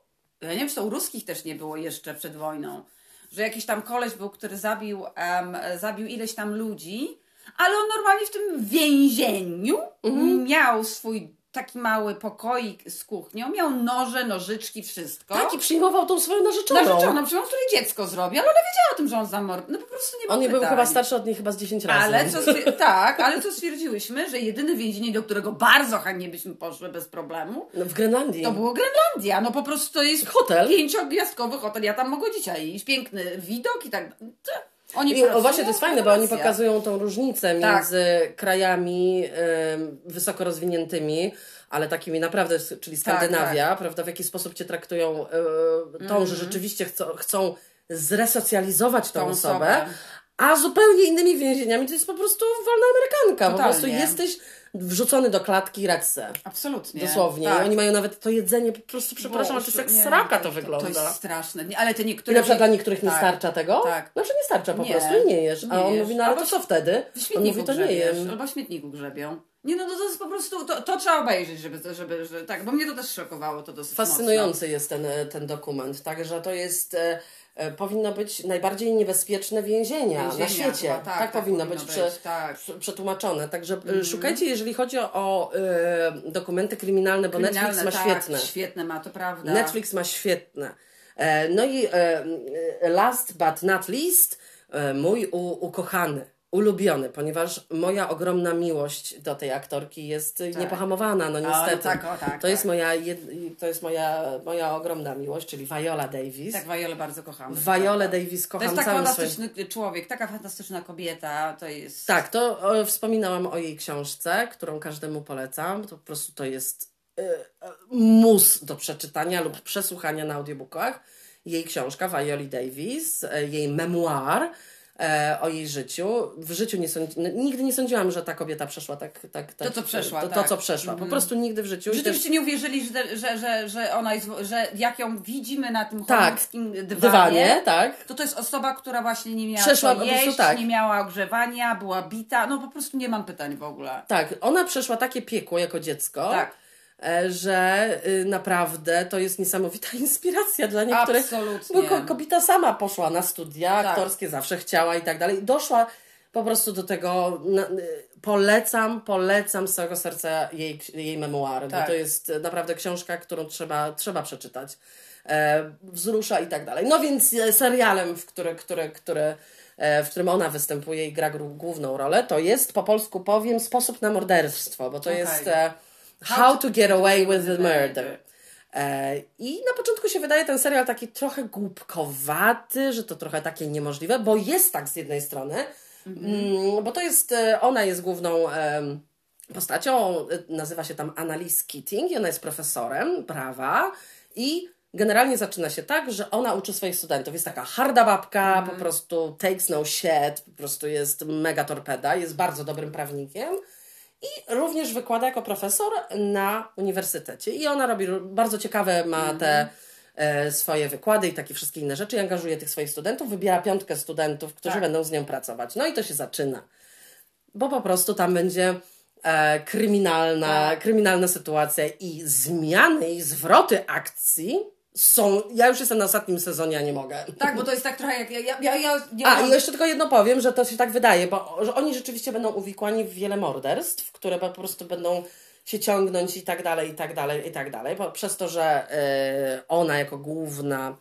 ja nie wiem, czy to u ruskich też nie było jeszcze przed wojną, że jakiś tam koleś był, który zabił, em, zabił ileś tam ludzi, ale on normalnie w tym więzieniu Mhm. miał swój taki mały pokoik z kuchnią, miał noże, nożyczki, wszystko. Tak, i przyjmował tą swoją narzeczoną. Narzeczoną, on sobie dziecko zrobi, ale ona wiedziała o tym, że on zamord... No po prostu nie On nie był chyba starszy od niej chyba z 10 razy. Ale co, tak, ale co stwierdziłyśmy, że jedyne więzienie, do którego bardzo chętnie byśmy poszły bez problemu, No, w Grenlandii. to było Grenlandia. No po prostu to jest Hotel. pięciogwiazdkowy hotel. Ja tam mogę dzisiaj iść. Piękny widok i tak. Oni I, o, właśnie to jest fajne, bo oni pokazują tą różnicę Tak. między krajami ym, wysoko rozwiniętymi, ale takimi naprawdę, czyli Tak, Skandynawia, prawda, w jaki sposób cię traktują y, tą, że rzeczywiście chcą, chcą zresocjalizować tą, Mhm. Tą osobę, osobę. a zupełnie innymi więzieniami to jest po prostu wolna amerykanka. Po Totalnie. prostu jesteś wrzucony do klatki Rexe. Absolutnie. Dosłownie. Tak. I oni mają nawet to jedzenie, po prostu przepraszam, ale to jest jak Boże, nie, sraka to, wygląda. To jest straszne. Nie, Ale te I niektóre... na przykład dla niektórych nie tak. starcza tego? Tak. Znaczy nie starcza po Nie. prostu i nie jesz. A Nie on jesz. mówi, no ale Albo to co wtedy? On mówi, to nie jem. Albo w śmietniku grzebią. Nie no, to, to jest po prostu, to, to trzeba obejrzeć, żeby, żeby, że, tak, bo mnie to też szokowało to dosyć Fascynujący jest ten, e, ten dokument, także to jest, e, powinno być najbardziej niebezpieczne więzienia, na Więzienia świecie. chyba, tak, tak, tak powinno być, być, prze, tak. prze, przetłumaczone. Także e, szukajcie, jeżeli chodzi o, e, dokumenty kryminalne, bo Netflix Kryminalne, ma tak, świetne. Świetne ma, to prawda. Netflix ma świetne. E, No i e, e, last but not least, e, mój u, ukochany, ulubiony, ponieważ moja ogromna miłość do tej aktorki jest e, niepohamowana, no no niestety. tak, o tak, to jest tak. moja, jed, to jest moja, moja ogromna miłość, czyli Viola Davis. Tak, Violę bardzo kocham. Violę Davis To kocham jest tak całym swoim... fantastyczny człowiek, taka fantastyczna kobieta, to jest... Tak, to e, wspominałam o jej książce, którą każdemu polecam. To po prostu to jest e, e, mus do przeczytania lub przesłuchania na audiobookach. Jej książka Violi Davis, e, jej memoir o jej życiu. W życiu nie sądzi, n- nigdy nie sądziłam, że ta kobieta przeszła tak... tak, tak co przeszła, To, to tak. co przeszła. Po prostu nigdy w życiu. Że też- nie uwierzyli, że, że, że, że ona jest, że jak ją widzimy na tym Tak. dywanie, Dywanie, tak. to to jest osoba, która właśnie nie miała Przeszła co po prostu jeść, tak. nie miała ogrzewania, była bita, no po prostu nie mam pytań w ogóle. Tak, ona przeszła takie piekło jako dziecko, Tak. E, że y, naprawdę to jest niesamowita inspiracja dla niektórych. Absolutnie. Bo ko- kobieta sama poszła na studia Tak. aktorskie, zawsze chciała i tak dalej. Doszła po prostu do tego. Y, polecam, polecam z całego serca jej, jej memoary, Tak. bo to jest naprawdę książka, którą trzeba, trzeba przeczytać. E, wzrusza i tak dalej. No więc e, serialem, w, w którym ona występuje i gra główną rolę, to jest po polsku powiem Sposób na morderstwo, bo to Okej. jest How to Get Away with the Murder. E, I na początku się wydaje ten serial taki trochę głupkowaty, że to trochę takie niemożliwe, bo jest tak z jednej strony, mm, bo to jest, e, ona jest główną postacią, e, nazywa się tam Annalise Keating i ona jest profesorem prawa i generalnie zaczyna się tak, że ona uczy swoich studentów. Jest taka harda babka, po prostu takes no shit, po prostu jest mega torpeda, jest bardzo dobrym prawnikiem. I również wykłada jako profesor na uniwersytecie. I ona robi ro- bardzo ciekawe, ma te e, swoje wykłady i takie wszystkie inne rzeczy. I angażuje tych swoich studentów, wybiera piątkę studentów, którzy Tak. będą z nią pracować. No i to się zaczyna. Bo po prostu tam będzie e, kryminalna, Tak. kryminalna sytuacja i zmiany i zwroty akcji są. Ja już jestem na ostatnim sezonie, a nie mogę. Tak, bo to jest tak trochę jak ja, ja, ja, ja, ja A, i jeszcze tylko jedno powiem, że to się tak wydaje, bo że oni rzeczywiście będą uwikłani w wiele morderstw, które po prostu będą się ciągnąć i tak dalej, i tak dalej, i tak dalej, bo przez to, że e, ona jako główna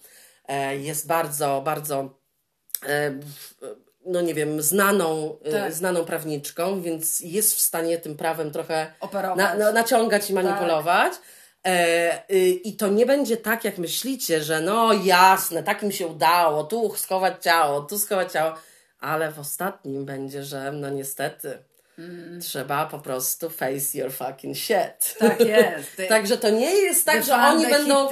e, jest bardzo, bardzo w- no nie wiem, znaną, Tak. znaną prawniczką, więc jest w stanie tym prawem trochę Operować. na, na, naciągać i manipulować. Y, I to nie będzie tak, jak myślicie, że no jasne, tak im się udało, tu schować ciało, tu schować ciało, ale w ostatnim będzie, że no niestety trzeba po prostu face your fucking shit. Tak jest. Także to nie jest tak, że oni będą...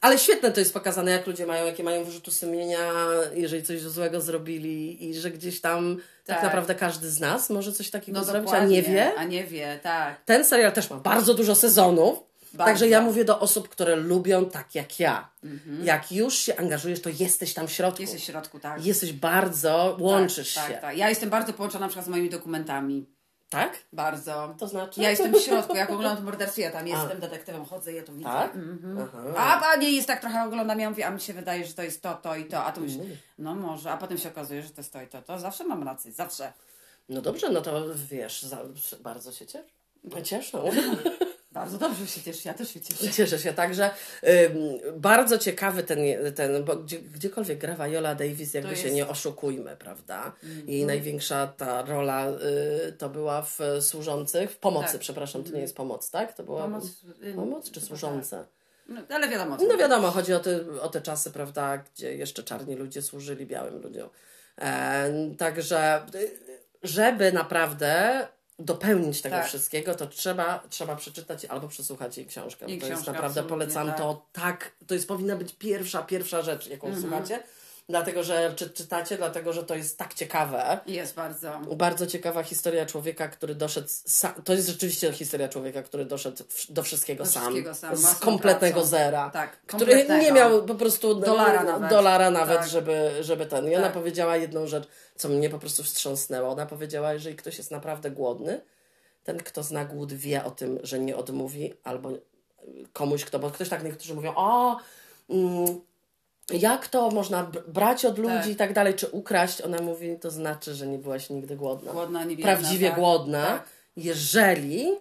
Ale świetne to jest pokazane, jak ludzie mają, jakie mają wyrzuty sumienia, jeżeli coś złego zrobili i że gdzieś tam tak, Tak. naprawdę każdy z nas może coś takiego No zrobić, a nie wie. A nie wie, tak. Ten serial też ma bardzo dużo sezonów. Bardzo. Także ja mówię do osób, które lubią tak jak ja. Mhm. Jak już się angażujesz, to jesteś tam w środku. Jesteś w środku, tak. Jesteś bardzo, łączysz tak, się. Tak, tak. Ja jestem bardzo połączona na przykład z moimi dokumentami. Tak? Bardzo. To znaczy? Ja jestem w środku, jak oglądam morderstwo, ja tam jestem detektywem, chodzę, ja to widzę. Tak? Mhm. A, a nie jest tak trochę oglądam, ja mówię, a mi się wydaje, że to jest to, to i to, a tu myślę, no może, a potem się okazuje, że to jest to i to, to zawsze mam rację, zawsze. No dobrze, no to wiesz, bardzo się cieszę. Cieszę. Bardzo dobrze się cieszę, ja też się cieszę. Cieszę się także. Bardzo ciekawy ten, ten bo gdzie, gdziekolwiek gra Viola Davis, jakby To się jest- nie oszukujmy, prawda? Jej największa ta rola y, to była w y, Służących, w Pomocy, Tak. przepraszam, to nie jest Pomoc, tak? To była Pomoc, y, Pomoc czy chyba Służące? No, ale wiadomo. No wiadomo, chodzi o te, o te czasy, prawda, gdzie jeszcze czarni ludzie służyli białym ludziom. E, także, y, żeby naprawdę dopełnić tego Tak. wszystkiego, to trzeba, trzeba przeczytać albo przesłuchać jej książkę. Jej to jest książkę, naprawdę, polecam tak. to tak, to jest powinna być pierwsza, pierwsza rzecz, jaką Mhm. słuchacie. Dlatego, że czy, czytacie, dlatego, że to jest tak ciekawe. Jest bardzo. Bardzo ciekawa historia człowieka, który doszedł. To jest rzeczywiście historia człowieka, który doszedł do wszystkiego Do sam. wszystkiego sam, z kompletnego pracą. zera. Tak, Który nie miał po prostu Dolara nawet. dolara nawet Tak. żeby, żeby ten. I ona Tak. powiedziała jedną rzecz, co mnie po prostu wstrząsnęło. Ona powiedziała, jeżeli ktoś jest naprawdę głodny, ten, kto zna głód, wie o tym, że nie odmówi, albo komuś, kto, bo ktoś tak niektórzy mówią, o. Mm, jak to można brać od ludzi Tak. i tak dalej, czy ukraść? Ona mówi, to znaczy, że nie byłaś nigdy głodna. Głodna, nie biedna, Prawdziwie tak, głodna, tak. jeżeli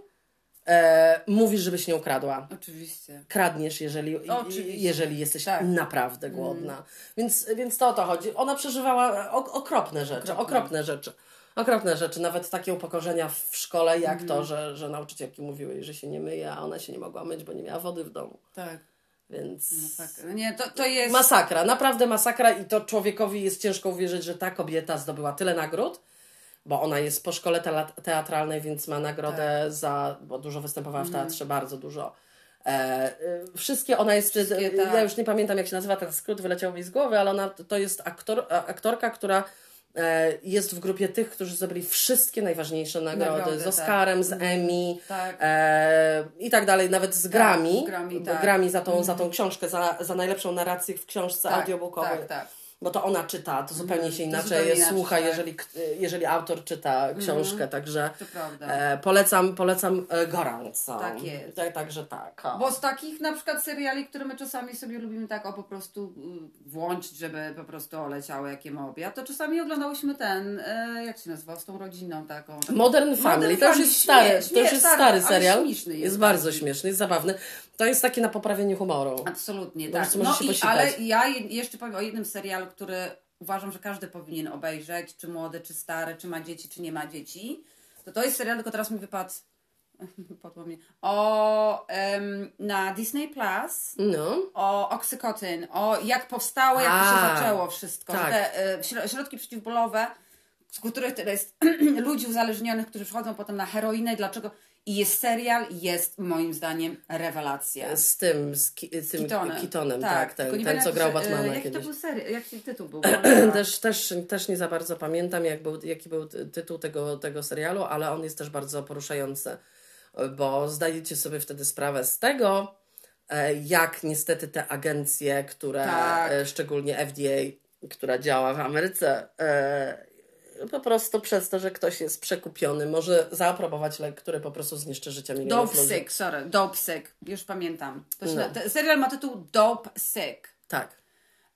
e, mówisz, żebyś nie ukradła. Oczywiście. Kradniesz, jeżeli, Oczywiście. jeżeli jesteś Tak. Mm. naprawdę głodna. Więc, więc to o to chodzi. Ona przeżywała ok- okropne rzeczy, Okropne. okropne rzeczy. Okropne rzeczy, nawet takie upokorzenia w szkole, jak Mm. to, że, że nauczycielki mówiły że się nie myje, a ona się nie mogła myć, bo nie miała wody w domu. Tak. Więc tak. Nie, to, to jest. masakra, naprawdę masakra i to człowiekowi jest ciężko uwierzyć, że ta kobieta zdobyła tyle nagród, bo ona jest po szkole teatralnej, więc ma nagrodę Tak. za, bo dużo występowała Mhm. w teatrze, bardzo dużo. E, y, wszystkie, ona jest, Wszystkie, ja tak. już nie pamiętam jak się nazywa, ten skrót wyleciał mi z głowy, ale ona to jest aktor, aktorka, która jest w grupie tych, którzy zdobyli wszystkie najważniejsze nagrody, Nagrody, z tak. Oscarem, z Emmy Tak. e, i tak dalej, nawet z Grammy, z Grammy, tak. Grammy za tą, za tą książkę, za, za najlepszą narrację w książce tak, audiobookowej. Tak, tak. Bo to ona czyta, to zupełnie się inaczej zupełnie inaczej, słucha, tak. jeżeli, jeżeli autor czyta książkę, także To prawda. e, polecam, polecam e, gorąco. Tak jest. Tak, także tak. o. Bo z takich na przykład seriali, które my czasami sobie lubimy tak o po prostu y, włączyć, żeby po prostu oleciały jakie ma obiad, to czasami oglądałyśmy ten, y, jak się nazywał, z tą rodziną taką. Modern Family, to już jest stary, śmiesz, to już jest stary, serial. śmieszny jest jest bardzo śmieszny, jest zabawny. To jest takie na poprawienie humoru. Absolutnie, tak. No i, posikać. ale ja je- jeszcze powiem o jednym serialu, który uważam, że każdy powinien obejrzeć, czy młody, czy stary, czy ma dzieci, czy nie ma dzieci. To to jest serial, tylko teraz mi wypadł wypadło mi, o em, na Disney Plus No, o oksykotin, o jak powstało, jak to się zaczęło wszystko. tak. Te śro- środki przeciwbólowe, z których tyle jest ludzi uzależnionych, którzy przychodzą potem na heroinę. Dlaczego? I jest serial, jest moim zdaniem rewelacja. z tym, z, ki, z tym Kitonem. Kitonem, tak, tylko ten, ten co grał e, Batmana Jaki to kiedyś. był serial, jaki tytuł był? Też, też, też nie za bardzo pamiętam, jak był, jaki był ty- tytuł tego, tego serialu, ale on jest też bardzo poruszający, bo zdajecie sobie wtedy sprawę z tego, e, jak niestety te agencje, które, Tak. e, szczególnie FDA, która działa w Ameryce, po prostu przez to, że ktoś jest przekupiony, może zaaprobować lek, który po prostu zniszczy życie milionów. Sick, sorry, Dope Sick, już pamiętam. To No. serial ma tytuł Dope Sick. Tak.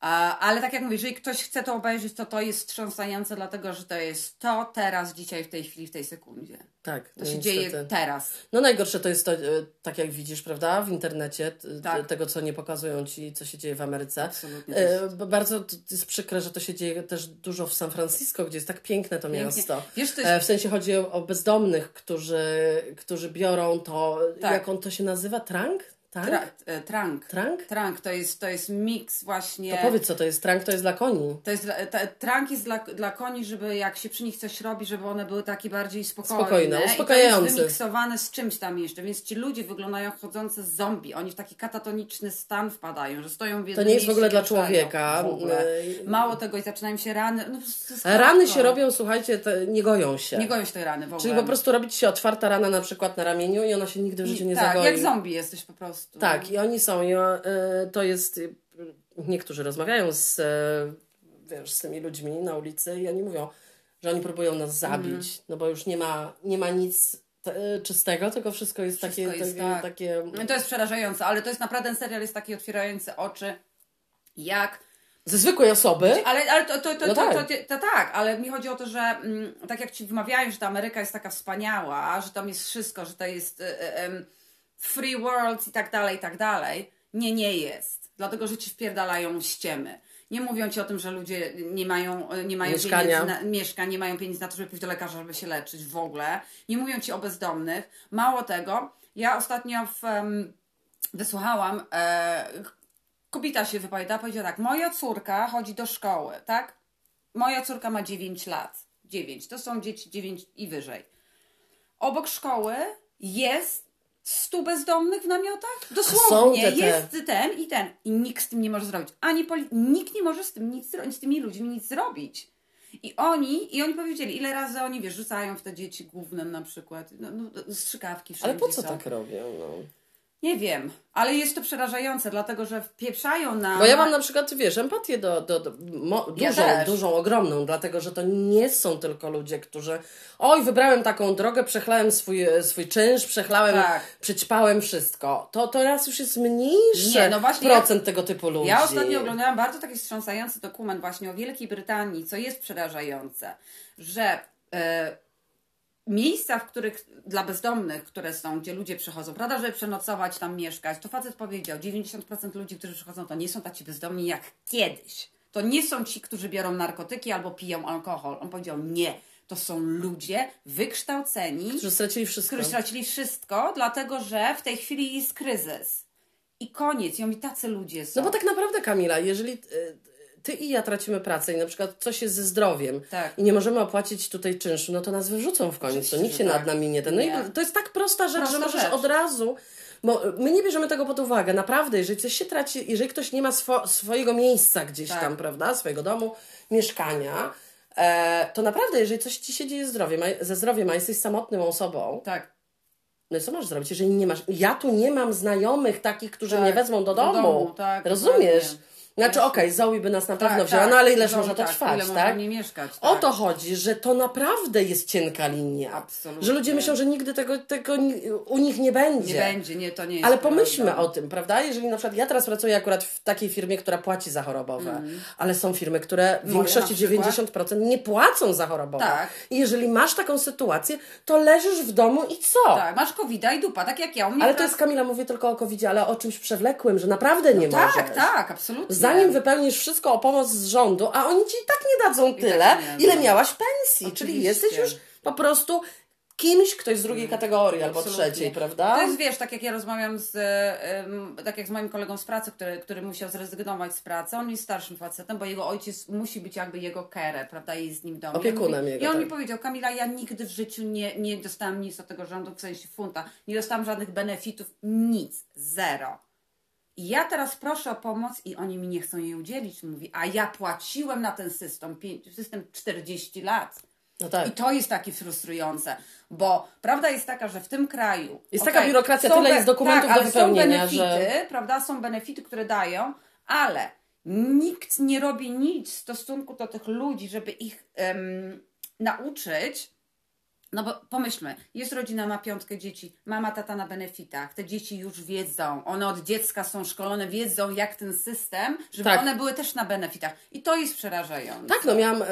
Ale tak jak mówię, jeżeli ktoś chce to obejrzeć, to to jest wstrząsające, dlatego że to jest to teraz, dzisiaj, w tej chwili, w tej sekundzie. Tak, To się niestety. dzieje teraz. No najgorsze to jest to, e, tak jak widzisz, prawda, w internecie, Tak. tego co nie pokazują ci, co się dzieje w Ameryce. Absolutnie. E, Bardzo jest przykre, że to się dzieje też dużo w San Francisco, gdzie jest tak piękne to Pięknie. miasto. Wiesz, to E, jest, W sensie chodzi o, o bezdomnych, którzy, którzy biorą to, Tak. jak on to się nazywa, trank? Tank? tra, e, trank. Trank? Trank to jest, to jest miks właśnie. To powiedz co to jest, trank to jest dla koni. To jest dla, ta, trank jest dla, dla koni, żeby jak się przy nich coś robi, żeby one były takie bardziej spokojne. Spokojne, I to uspokajające. jest wymiksowane z czymś tam jeszcze, więc ci ludzie wyglądają chodzące zombie. Oni w taki katatoniczny stan wpadają, że stoją w To jednym nie jest w ogóle dla człowieka. E, Mało tego i zaczynają się rany. No, to Rany się robią, słuchajcie, te, nie goją się. Nie goją się tej rany w ogóle. Czyli po prostu robić się otwarta rana na przykład na ramieniu i ona się nigdy w życiu nie tak, zagoi. jak zombie jesteś po prostu. Tak, i oni są. I, e, to jest. y, Niektórzy rozmawiają z, e, wiesz, z tymi ludźmi na ulicy i oni mówią. że oni próbują nas zabić, Mhm. no bo już nie ma, nie ma nic e, czystego, tylko wszystko jest Wszystko takie, jest, takie, tak. takie No to jest przerażające, ale to jest naprawdę ten serial jest taki otwierający oczy, jak ze zwykłej osoby. Ale, ale to, to, to, No to, to, tak. to, to tak, ale mi chodzi o to, że mm, tak jak ci wmawiają, że ta Ameryka jest taka wspaniała, że tam jest wszystko, że to jest e, e, em, free world i tak dalej, i tak dalej. Nie, nie jest. Dlatego, że ci wpierdalają ściemy. Nie mówią ci o tym, że ludzie nie mają, nie mają Mieszkania. pieniędzy na, mieszkań, nie mają pieniędzy na to, żeby pójść do lekarza, żeby się leczyć w ogóle. Nie mówią ci o bezdomnych. Mało tego, ja ostatnio w, em, wysłuchałam, e, kobieta się wypowiada, powiedziała tak, moja córka chodzi do szkoły, tak? Moja córka ma 9 lat. 9. To są dzieci 9 i wyżej. Obok szkoły jest 100 bezdomnych w namiotach? Dosłownie. te- te. Jest ten i ten. I nikt z tym nie może zrobić. Ani poli- nikt nie może z tym nic z tymi ludźmi nic zrobić. I oni, i oni powiedzieli, ile razy oni, wiesz, rzucają w te dzieci głównym na przykład. No, no, strzykawki wszędzie Ale po co są. tak robią? No. Nie wiem, ale jest to przerażające, dlatego że wpieprzają nam... Bo ja mam na przykład, wiesz, empatię do, do, do mo, Ja dużą, też. dużą, ogromną, dlatego że to nie są tylko ludzie, którzy oj, wybrałem taką drogę, przechlałem swój, swój czynsz, przechlałem, Tak. przećpałem wszystko. To teraz już jest mniejszy Nie, no właśnie procent tego typu ludzi. Ja ostatnio oglądałam bardzo taki wstrząsający dokument właśnie o Wielkiej Brytanii, co jest przerażające, że e, miejsca, w których dla bezdomnych, które są, gdzie ludzie przychodzą, prawda, żeby przenocować, tam mieszkać, to facet powiedział, 90% ludzi, którzy przychodzą, to nie są tacy bezdomni jak kiedyś. To nie są ci, którzy biorą narkotyki albo piją alkohol. On powiedział, nie. To są ludzie wykształceni, Którzy stracili wszystko. którzy stracili wszystko, dlatego że w tej chwili jest kryzys. I koniec. I oni tacy ludzie są. No bo tak naprawdę, Kamila, jeżeli y, ty i ja tracimy pracę i na przykład coś jest ze zdrowiem Tak. i nie możemy opłacić tutaj czynszu, no to nas wyrzucą w końcu. Nikt się że nad tak. nami nie ten. No Nie. i to jest tak prosta rzecz, Prosta że możesz rzecz. od razu. Bo my nie bierzemy tego pod uwagę. Naprawdę, jeżeli coś się traci, jeżeli ktoś nie ma swo, swojego miejsca gdzieś Tak. tam, prawda, swojego domu, mieszkania, e, to naprawdę, jeżeli coś ci się dzieje ze zdrowiem, a- ze zdrowiem, a jesteś samotną osobą, Tak. no i co masz zrobić, jeżeli nie masz. Ja tu nie mam znajomych takich, którzy Tak, mnie wezmą do do domu. domu, tak, Rozumiesz? dokładnie. Znaczy, okej, Zoe by nas na pewno tak, wzięła, tak. no ale ileż Znowu może to tak, trwać, tak? mieszkać. O tak. to chodzi, że to naprawdę jest cienka linia. Absolutnie. Że ludzie myślą, że nigdy tego, tego u nich nie będzie. Nie będzie, nie, to nie jest Ale pomyślmy prawda. o tym, prawda? Jeżeli na przykład ja teraz pracuję akurat w takiej firmie, która płaci za chorobowe, ale są firmy, które w Moja większości Mhm. na przykład. 90% nie płacą za chorobowe. Tak. I jeżeli masz taką sytuację, to leżysz w domu i co? Tak, masz covid i dupa, tak jak ja. U mnie Ale to teraz- jest, Kamila, mówię tylko o covid ale o czymś przewlekłym, że naprawdę nie Tak, możesz. tak, absolutnie. Zanim wypełnisz wszystko o pomoc z rządu, a oni ci i tak nie dadzą tyle, tak nie dadzą. ile miałaś pensji. Czyli Oczywiście. jesteś już po prostu kimś, ktoś z drugiej kategorii albo Absolutnie. trzeciej, prawda? To jest, wiesz, tak jak ja rozmawiam z, tak jak z moim kolegą z pracy, który, który musiał zrezygnować z pracy, on jest starszym facetem, bo jego ojciec musi być jakby jego care, prawda, i z nim domu. Opiekunem I jego, I on tak. mi powiedział, Kamila, ja nigdy w życiu nie, nie dostałam nic od tego rządu, w sensie funta, nie dostałam żadnych benefitów, nic, zero. I ja teraz proszę o pomoc i oni mi nie chcą jej udzielić, mówi, a ja płaciłem na ten system, system 40 lat. No tak. I to jest takie frustrujące, bo prawda jest taka, że w tym kraju. Jest okej, taka biurokracja, tyle jest dokumentów tak, do wypełnienia, są benefity, że- prawda? Są benefity, które dają, ale nikt nie robi nic w stosunku do tych ludzi, żeby ich em, nauczyć. No bo pomyślmy, jest rodzina, ma piątkę dzieci, mama, tata na benefitach, te dzieci już wiedzą, one od dziecka są szkolone, wiedzą jak ten system, żeby Tak. one były też na benefitach. I to jest przerażające. Tak, no miałam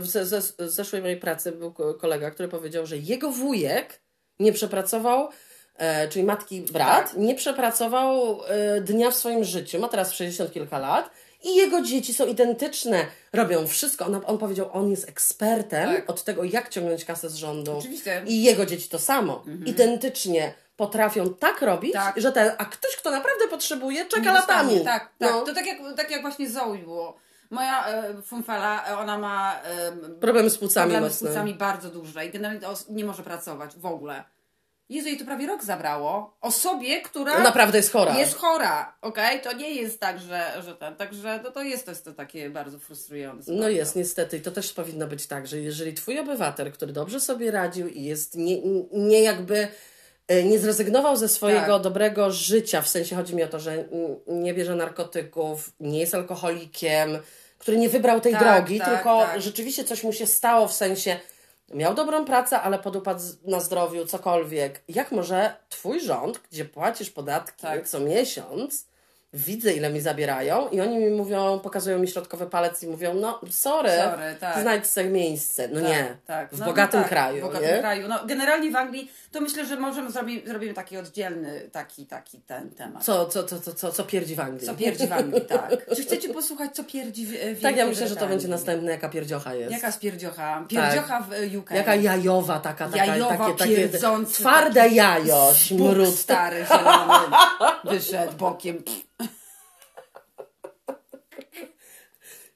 w ze, ze, z zeszłej mojej pracy był ko- kolega, który powiedział, że jego wujek nie przepracował, e, czyli matki brat, Tak. nie przepracował e, dnia w swoim życiu, ma teraz 60 kilka lat i jego dzieci są identyczne, robią wszystko. On, on powiedział, on jest ekspertem Tak. od tego, jak ciągnąć kasę z rządu. Oczywiście. I jego dzieci to samo. Identycznie potrafią tak robić, Tak. że ten, a ktoś, kto naprawdę potrzebuje, czeka latami. Tak, tak. No. To tak jak, tak jak właśnie Zoe było. Moja e, funfela, e, ona ma e, Problemy z płucami problemy z płucami bardzo duże i generalnie nie może pracować w ogóle. Jezu, jej to prawie rok zabrało. Osobie, która No naprawdę jest chora. jest chora, okej? To nie jest tak, że, że ten, także no to jest to, jest to takie bardzo frustrujące. No jest, niestety. I to też powinno być tak, że jeżeli twój obywatel, który dobrze sobie radził i jest nie, nie jakby e, nie zrezygnował ze swojego Tak. dobrego życia, w sensie chodzi mi o to, że nie bierze narkotyków, nie jest alkoholikiem, który nie wybrał tej Tak, drogi, tak, tylko tak. rzeczywiście coś mu się stało w sensie miał dobrą pracę, ale podupadł na zdrowiu, cokolwiek. Jak może twój rząd, gdzie płacisz podatki Tak. co miesiąc, widzę ile mi zabierają i oni mi mówią, pokazują mi środkowy palec i mówią, no sorry, Sorry, tak. znajdź sobie miejsce. No Tak, nie, tak. w No, bogatym no tak, kraju, W bogatym nie? kraju. No, generalnie w Anglii to myślę, że możemy zrobić zrobimy taki oddzielny taki, taki ten temat. Co, co, co, co, co, co pierdzi w Anglii? Co pierdzi w Anglii, tak. Czy chcecie posłuchać, co pierdzi w, w Tak, ja myślę, że to będzie następny, jaka pierdziocha jest. Jaka spierdziocha? Pierdziocha w e, UK. Jaka jajowa taka, taka Jajowa, takie, takie pierdzący, twarde taki jajo, śmród. stary, zielony, wyszedł bokiem.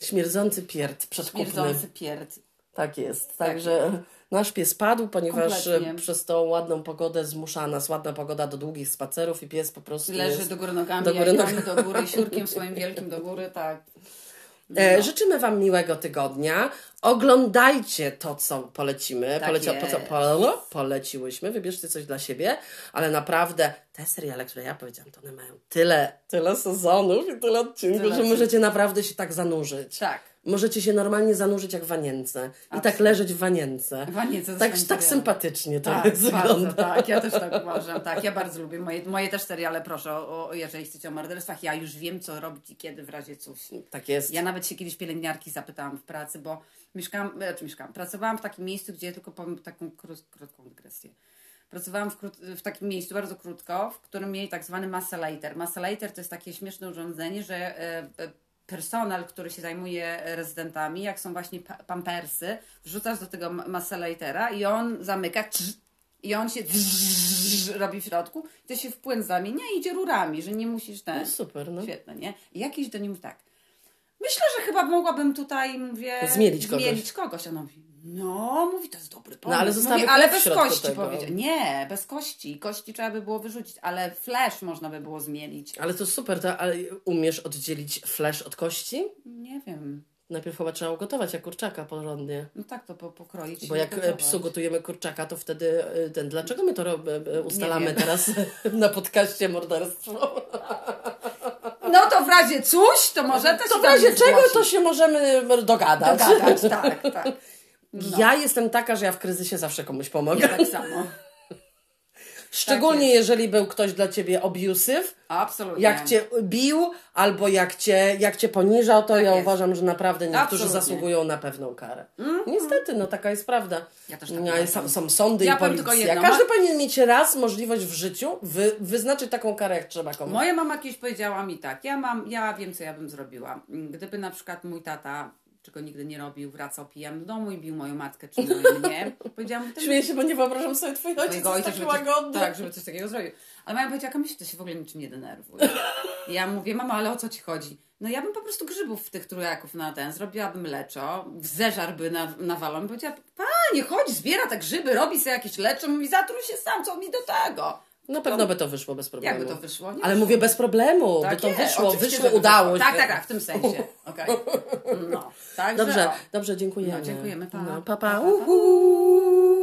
Śmierdzący pierd przedkupny. Śmierdzący pierd. Tak jest. Tak Także nasz pies padł, ponieważ Kompletnie. e, przez tą ładną pogodę zmusza nas ładna pogoda do długich spacerów i pies po prostu Leży do góry nogami, do góry nogami. do góry, siurkiem swoim wielkim do góry, tak. E, życzymy Wam miłego tygodnia. Oglądajcie to, co polecimy. Tak Polecia, po, co, po, poleciłyśmy. Wybierzcie coś dla siebie, ale naprawdę te seriale, które ja powiedziałam, to one mają tyle, tyle sezonów i tyle odcinków, Tyle że możecie naprawdę się tak zanurzyć. Tak. Możecie się normalnie zanurzyć jak w wanience. I tak Absolutnie. leżeć w wanience. Wanience ze Tak, tak sympatycznie to Tak, jest bardzo, wygląda. tak, ja też tak uważam, tak, ja bardzo lubię moje, moje też seriale, proszę, o, o, jeżeli chcecie o morderstwach, ja już wiem, co robić i kiedy w razie coś. Tak jest. Ja nawet się kiedyś pielęgniarki zapytałam w pracy, bo mieszkałam, znaczy mieszkałam, pracowałam w takim miejscu, gdzie tylko powiem taką krót, krótką dygresję. Pracowałam w, w takim miejscu bardzo krótko, w którym mieli tak zwany masalator. Masalator to jest takie śmieszne urządzenie, że e, e, personel, który się zajmuje rezydentami, jak są właśnie pa- pampersy, wrzucasz do tego ma- masalatora i on zamyka i on się robi w środku to się w płyn zamienia i idzie rurami, że nie musisz ten... No super, no. Świetne, nie? I jakiś do nim tak. Myślę, że chyba mogłabym tutaj, mówię... Zmielić kogoś. Zmielić kogoś. A on mówi, no, mówi, to jest dobry pomysł. ale zostały mówi, ale bez kości tego. powiedział. Nie, bez kości. Kości trzeba by było wyrzucić, ale flash można by było zmielić. Ale to super, to, ale umiesz oddzielić flash od kości? Nie wiem. Najpierw chyba trzeba ugotować jak kurczaka porządnie. No tak to po, pokroić. Bo jak e, gotować. psu gotujemy kurczaka, to wtedy e, ten. Dlaczego my to rob, e, ustalamy teraz na podcaście morderstwo? No to w razie coś, to może też To w razie czego to się możemy dogadać? Dogadać, tak, tak. No. Ja jestem taka, że ja w kryzysie zawsze komuś pomogę. Ja tak samo. Szczególnie jest. jeżeli był ktoś dla ciebie abusive, Absolutnie. jak cię bił albo jak cię, jak cię poniżał, to ja Tak jest. uważam, że naprawdę niektórzy Absolutnie. zasługują na pewną karę. Niestety, no taka jest prawda. Ja też tak Ja, uważam. są, są sądy Ja i policja. Każdy powinien mieć raz możliwość w życiu wy, wyznaczyć taką karę, jak trzeba komuś. Moja mama kiedyś powiedziała mi tak, ja mam, ja wiem, co ja bym zrobiła. Gdyby na przykład mój tata, czego nigdy nie robił, wracał pijany do domu i bił moją matkę, czy moją mnie, powiedziałam, ty Śmieję się, bo nie wyobrażam sobie Twojego ojca, taki żeby coś, tak, żeby coś takiego zrobił. Ale moja powiedziała, Kamyś, to się w ogóle niczym nie denerwuje. I ja mówię, mama, ale o co ci chodzi? No ja bym po prostu grzybów w tych trójaków na ten, zrobiłabym leczo, zeżar by na, nawalał. I powiedziała, panie, chodź, zbiera te grzyby, robi sobie jakieś leczo, mówi, zatruj się sam, co mi do tego? Na pewno by to wyszło bez problemu. Jakby to wyszło? Nie Ale mówię bez problemu, by to nie, wyszło, wyszło, udało się. Tak, tak, tak, w tym sensie. Okej. No, także, Dobrze, o. dobrze, dziękujemy. No, dziękujemy, pa. No, pa, Pa, pa. pa, pa. Uhu.